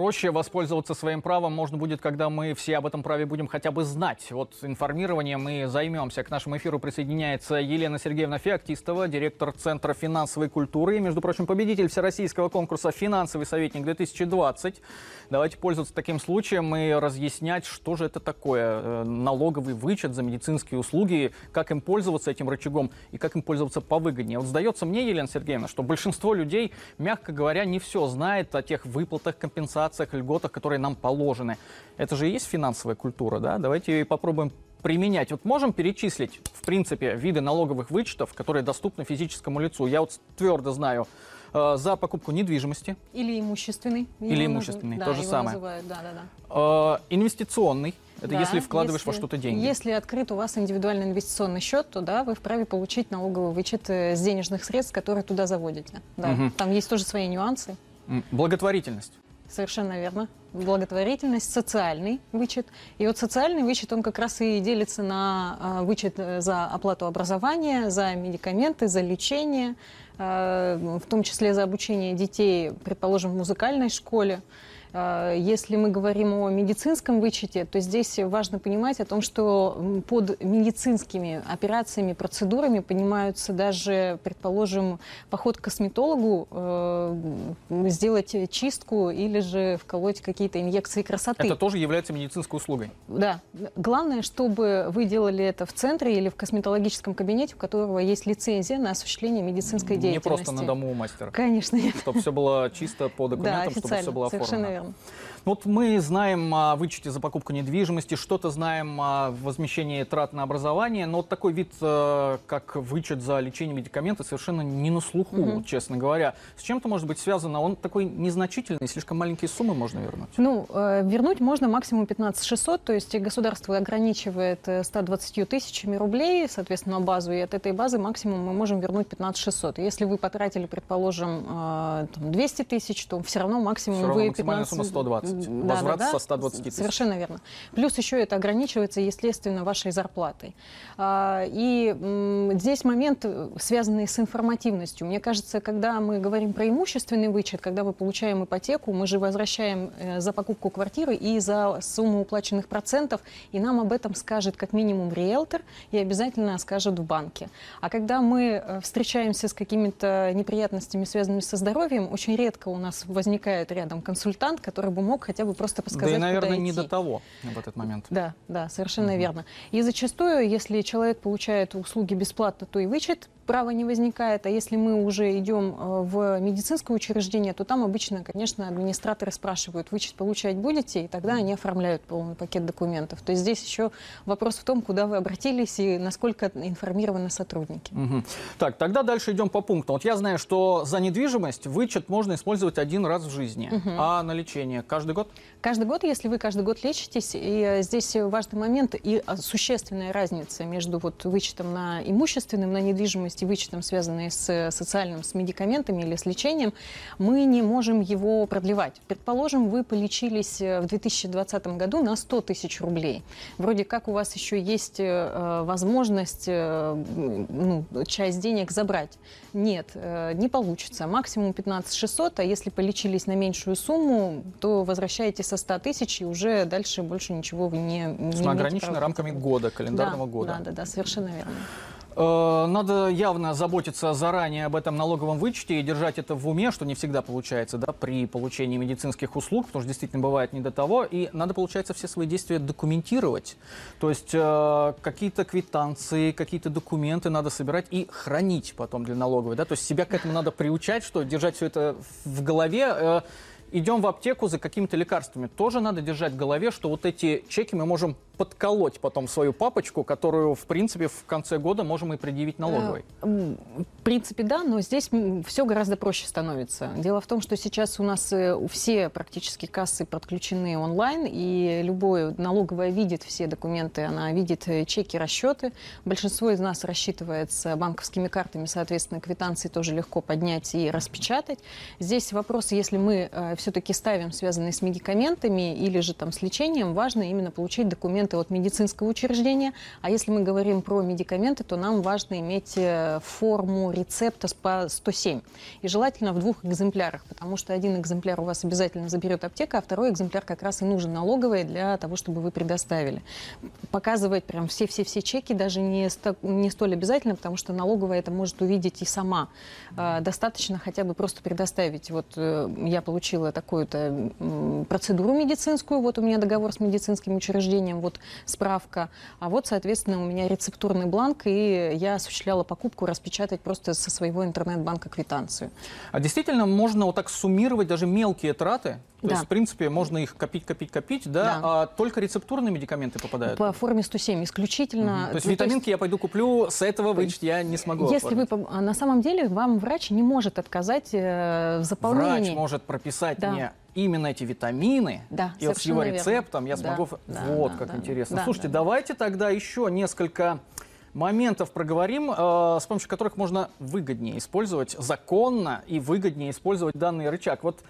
Проще воспользоваться своим правом можно будет, когда мы все об этом праве будем хотя бы знать. Вот информированием мы займемся. К нашему эфиру присоединяется Елена Сергеевна Феоктистова, директор Центра финансовой культуры и, между прочим, победитель Всероссийского конкурса «Финансовый советник-2020». Давайте пользоваться таким случаем и разъяснять, что же это такое. Э, налоговый вычет за медицинские услуги, как им пользоваться этим рычагом и как им пользоваться повыгоднее. Вот сдается мне, Елена Сергеевна, что большинство людей, мягко говоря, не все знает о тех выплатах, компенсациях, компенсациях, льготах, которые нам положены. Это же и есть финансовая культура, да? Давайте попробуем применять. Вот можем перечислить, в принципе, виды налоговых вычетов, которые доступны физическому лицу. Я вот твердо знаю, э, за покупку недвижимости. Или имущественный. Или имущественный, да, то же самое. Называют, да, да, да. Э, инвестиционный. Это да, если вкладываешь если, во что-то деньги. Если открыт у вас индивидуальный инвестиционный счет, то да, вы вправе получить налоговый вычет э, с денежных средств, которые туда заводите. Да. Угу. Там есть тоже свои нюансы. Благотворительность. Совершенно верно. Благотворительность, социальный вычет. И вот социальный вычет, он как раз и делится на а, вычет э, за оплату образования, за медикаменты, за лечение, э, в том числе за обучение детей, предположим, в музыкальной школе. А, если мы говорим о медицинском вычете, то здесь важно понимать о том, что под медицинскими операциями, процедурами понимаются даже, предположим, поход к косметологу, э, сделать чистку или же вколоть какие-то инъекции красоты. Это тоже является медицинской услугой? Да. Главное, чтобы вы делали это в центре или в косметологическом кабинете, у которого есть лицензия на осуществление медицинской Не деятельности. Не просто на дому у мастера? Конечно, нет. Чтобы все было чисто по документам, да, чтобы все было оформлено. Верно. Вот мы знаем о вычете за покупку недвижимости, что-то знаем о возмещении трат на образование, но вот такой вид, э, как вычет за лечение медикаментов, совершенно не на слуху, угу. честно говоря. С чем-то может быть связано? Он такой незначительный, слишком маленькие суммы можно вернуть? Ну, э, вернуть можно максимум 15 600, то есть государство ограничивает 120 э, тысячами рублей, соответственно, базу, и от этой базы максимум мы можем вернуть 15 600. Если вы потратили, предположим, 200 тысяч, то все равно максимум все вы 15... 120. Возврат да, да, со 120 тысяч. Совершенно верно. Плюс еще это ограничивается, естественно, вашей зарплатой. А, и здесь момент, э, связанный с информативностью. Мне кажется, когда мы говорим про имущественный вычет, когда мы получаем ипотеку, мы же возвращаем э, за покупку квартиры и за сумму уплаченных процентов, и нам об этом скажет как минимум риэлтор и обязательно скажет в банке. А когда мы э, встречаемся с какими-то неприятностями, связанными со здоровьем, очень редко у нас возникает рядом консультант, который который бы мог хотя бы просто подсказать, Да и, наверное, не до того в этот момент. Да, да, совершенно угу. верно. И зачастую, если человек получает услуги бесплатно, то и вычет права не возникает. А если мы уже идем э, в медицинское учреждение, то там обычно, конечно, администраторы спрашивают, вычет получать будете, и тогда они оформляют полный пакет документов. То есть здесь еще вопрос в том, куда вы обратились и насколько информированы сотрудники. Угу. Так, тогда дальше идем по пунктам. Вот я знаю, что за недвижимость вычет можно использовать один раз в жизни, угу. а на лечение каждый год? Каждый год, если вы каждый год лечитесь, и э, здесь важный момент и а, существенная разница между вот вычетом на имущественным, на недвижимость и вычетом, связанные с социальным, с медикаментами или с лечением, мы не можем его продлевать. Предположим, вы полечились э, в 2020 году на 100 тысяч рублей. Вроде как у вас еще есть э, возможность э, ну, часть денег забрать. Нет, не получится. Максимум 15 600, а если полечились на меньшую сумму, то возвращаете со 100 тысяч, и уже дальше больше ничего вы не, не ограничены рамками года, календарного да, года. Да, да, да, совершенно верно. Э, надо явно заботиться заранее об этом налоговом вычете и держать это в уме, что не всегда получается да, при получении медицинских услуг, потому что действительно бывает не до того. И надо, получается, все свои действия документировать. То есть э, какие-то квитанции, какие-то документы надо собирать и хранить потом для налоговой. Да? То есть себя к этому надо приучать, что держать все это в голове. Э, идем в аптеку за какими-то лекарствами. Тоже надо держать в голове, что вот эти чеки мы можем подколоть потом свою папочку, которую, в принципе, в конце года можем и предъявить налоговой. Э, в принципе, да, но здесь все гораздо проще становится. Дело в том, что сейчас у нас э, все практически кассы подключены онлайн, и любое налоговое видит все документы, она видит э, чеки, расчеты. Большинство из нас рассчитывается банковскими картами, соответственно, квитанции тоже легко поднять и распечатать. Здесь вопрос, если мы все-таки ставим связанные с медикаментами или же там с лечением, важно именно получить документы от медицинского учреждения. А если мы говорим про медикаменты, то нам важно иметь э, форму рецепта по 107. И желательно в двух экземплярах, потому что один экземпляр у вас обязательно заберет аптека, а второй экземпляр как раз и нужен налоговый для того, чтобы вы предоставили. Показывать прям все-все-все чеки даже не, не столь обязательно, потому что налоговая это может увидеть и сама. Э, достаточно хотя бы просто предоставить. Вот э, я получила такую-то процедуру медицинскую, вот у меня договор с медицинским учреждением, вот справка, а вот, соответственно, у меня рецептурный бланк, и я осуществляла покупку, распечатать просто со своего интернет-банка квитанцию. А действительно можно вот так суммировать даже мелкие траты? То да. есть, в принципе, можно их копить, копить, копить, да, да. а только рецептурные медикаменты попадают? По форме 107 исключительно. Угу. То есть ну, витаминки то есть... я пойду куплю, с этого вычесть я не смогу Если оформить. вы, а на самом деле, вам врач не может отказать э, в заполнении. Врач может прописать да. мне именно эти витамины, да, и вот с его рецептом верно. я смогу... Да, вот да, как да, интересно. Да, Слушайте, да. давайте тогда еще несколько моментов проговорим, э, с помощью которых можно выгоднее использовать, законно и выгоднее использовать данный рычаг. Вот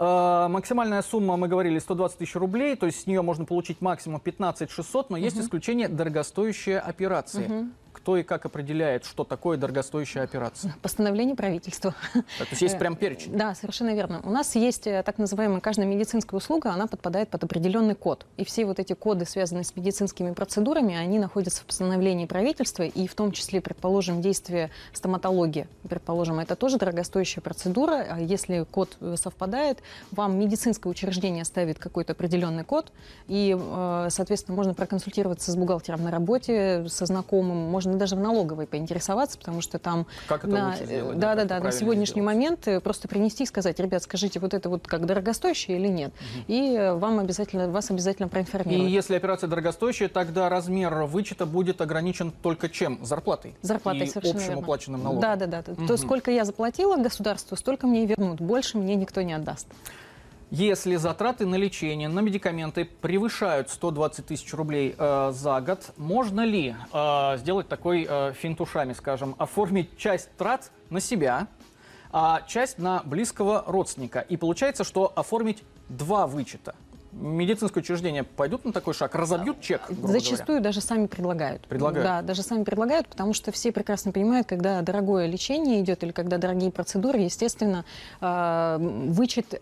максимальная сумма, мы говорили, 120 тысяч рублей, то есть с нее можно получить максимум 15 600, но угу. есть исключение дорогостоящие операции. Угу кто и как определяет, что такое дорогостоящая операция? Постановление правительства. То есть есть прям перечень? Да, совершенно верно. У нас есть э, так называемая каждая медицинская услуга, она подпадает под определенный код. И все вот эти коды, связанные с медицинскими процедурами, они находятся в постановлении правительства, и в том числе, предположим, действие стоматологии. Предположим, это тоже дорогостоящая процедура. А если код э, совпадает, вам медицинское учреждение ставит какой-то определенный код, и, э, соответственно, можно проконсультироваться с бухгалтером на работе, со знакомым, можно даже в налоговой поинтересоваться, потому что там... Как это на, лучше сделать? Да, да, да, на сегодняшний сделать? момент э, просто принести и сказать, ребят, скажите, вот это вот как дорогостоящее или нет? Угу. И э, вам обязательно, вас обязательно проинформируют. И если операция дорогостоящая, тогда размер вычета будет ограничен только чем? Зарплатой? Зарплатой, и совершенно общим верно. уплаченным налогом? Да, да, да. Угу. То, сколько я заплатила государству, столько мне и вернут. Больше мне никто не отдаст. Если затраты на лечение, на медикаменты превышают 120 тысяч рублей э, за год, можно ли э, сделать такой э, финт ушами, скажем, оформить часть трат на себя, а часть на близкого родственника? И получается, что оформить два вычета – медицинское учреждение пойдут на такой шаг, разобьют чек? Зачастую говоря? даже сами предлагают. Предлагают? Да, даже сами предлагают, потому что все прекрасно понимают, когда дорогое лечение идет или когда дорогие процедуры, естественно, а, вычет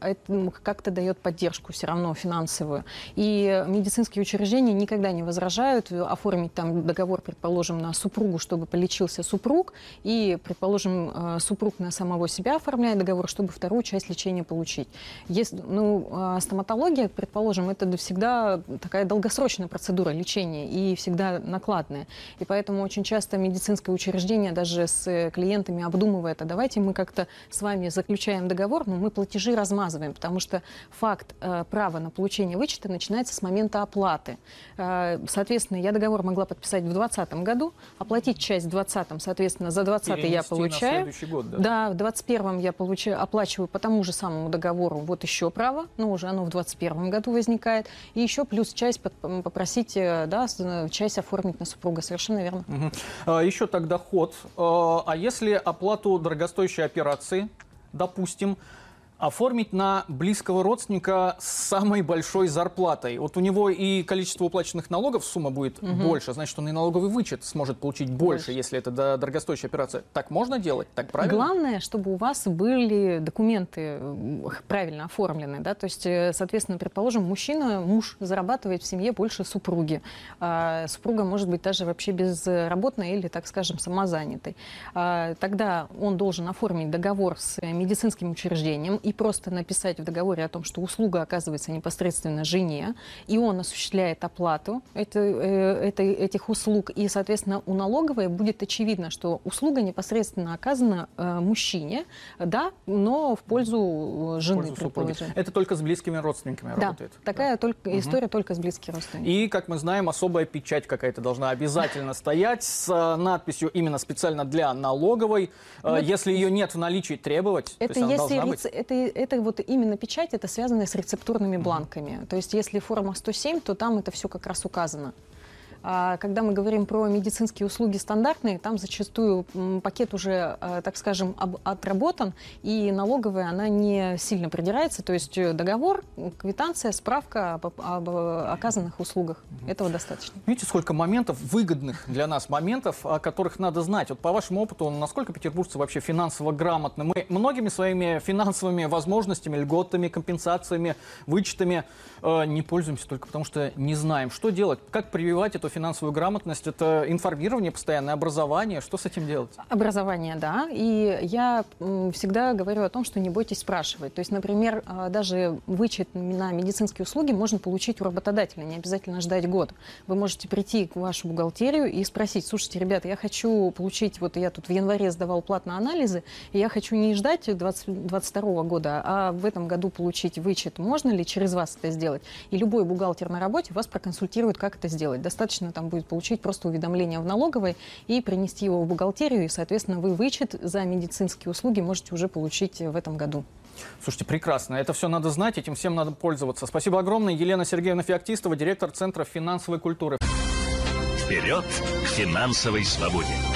как-то дает поддержку все равно финансовую. И медицинские учреждения никогда не возражают оформить там договор, предположим, на супругу, чтобы полечился супруг, и, предположим, а, супруг на самого себя оформляет договор, чтобы вторую часть лечения получить. Если, ну, а, стоматология, предположим, предположим, это всегда такая долгосрочная процедура лечения и всегда накладная. И поэтому очень часто медицинское учреждение даже с клиентами обдумывает, а давайте мы как-то с вами заключаем договор, но мы платежи размазываем, потому что факт э, права на получение вычета начинается с момента оплаты. Э, соответственно, я договор могла подписать в 2020 году, оплатить часть в 2020, соответственно, за 2020 я получаю. На год, да? да, в 2021 я получаю, оплачиваю по тому же самому договору вот еще право, но уже оно в 2021 году возникает. И еще плюс часть попросить, э, да, часть оформить на супруга. Совершенно верно. Угу. А, еще тогда ход. А, а если оплату дорогостоящей операции, допустим, оформить на близкого родственника с самой большой зарплатой. Вот у него и количество уплаченных налогов сумма будет угу. больше, значит, он и налоговый вычет сможет получить больше, больше, если это дорогостоящая операция. Так можно делать? Так правильно? Главное, чтобы у вас были документы правильно оформлены. Да? То есть, э, соответственно, предположим, мужчина, муж зарабатывает в семье больше супруги. А супруга может быть даже вообще безработной или, так скажем, самозанятой. А тогда он должен оформить договор с медицинским учреждением и просто написать в договоре о том, что услуга оказывается непосредственно жене, и он осуществляет оплату это, э, это, этих услуг, и, соответственно, у налоговой будет очевидно, что услуга непосредственно оказана э, мужчине, да, но в пользу э, жены, в пользу Это только с близкими родственниками да, работает? такая да. только, угу. история только с близкими родственниками. И, как мы знаем, особая печать какая-то должна обязательно стоять с надписью именно специально для налоговой. Вот. Ну, Если ее нет в наличии, требовать. Это, если рец... это, это вот именно печать, это связано с рецептурными бланками. То есть если форма 107, то там это все как раз указано. А когда мы говорим про медицинские услуги стандартные, там зачастую пакет уже, а, так скажем, отработан, и налоговая она не сильно придирается. То есть э, договор, квитанция, справка об, об оказанных услугах. Этого достаточно. Видите, сколько моментов, выгодных для нас моментов, о которых надо знать. Вот по вашему опыту, насколько петербуржцы вообще финансово грамотны? Мы многими своими финансовыми возможностями, льготами, компенсациями, вычетами э, не пользуемся только потому, что не знаем, что делать, как прививать эту финансовую грамотность, это информирование постоянное, образование. Что с этим делать? Образование, да. И я всегда говорю о том, что не бойтесь спрашивать. То есть, например, а, даже вычет на медицинские услуги можно получить у работодателя, не обязательно ждать год. Вы можете прийти к вашу бухгалтерию и спросить, слушайте, ребята, я хочу получить, вот я тут в январе сдавал платные анализы, и я хочу не ждать 2022 года, а в этом году получить вычет. Можно ли через вас это сделать? И любой бухгалтер на работе вас проконсультирует, как это сделать. Достаточно достаточно там будет получить просто уведомление в налоговой и принести его в бухгалтерию, и, соответственно, вы вычет за медицинские услуги можете уже получить в этом году. Слушайте, прекрасно. Это все надо знать, этим всем надо пользоваться. Спасибо огромное. Елена Сергеевна Феоктистова, директор Центра финансовой культуры. Вперед к финансовой свободе!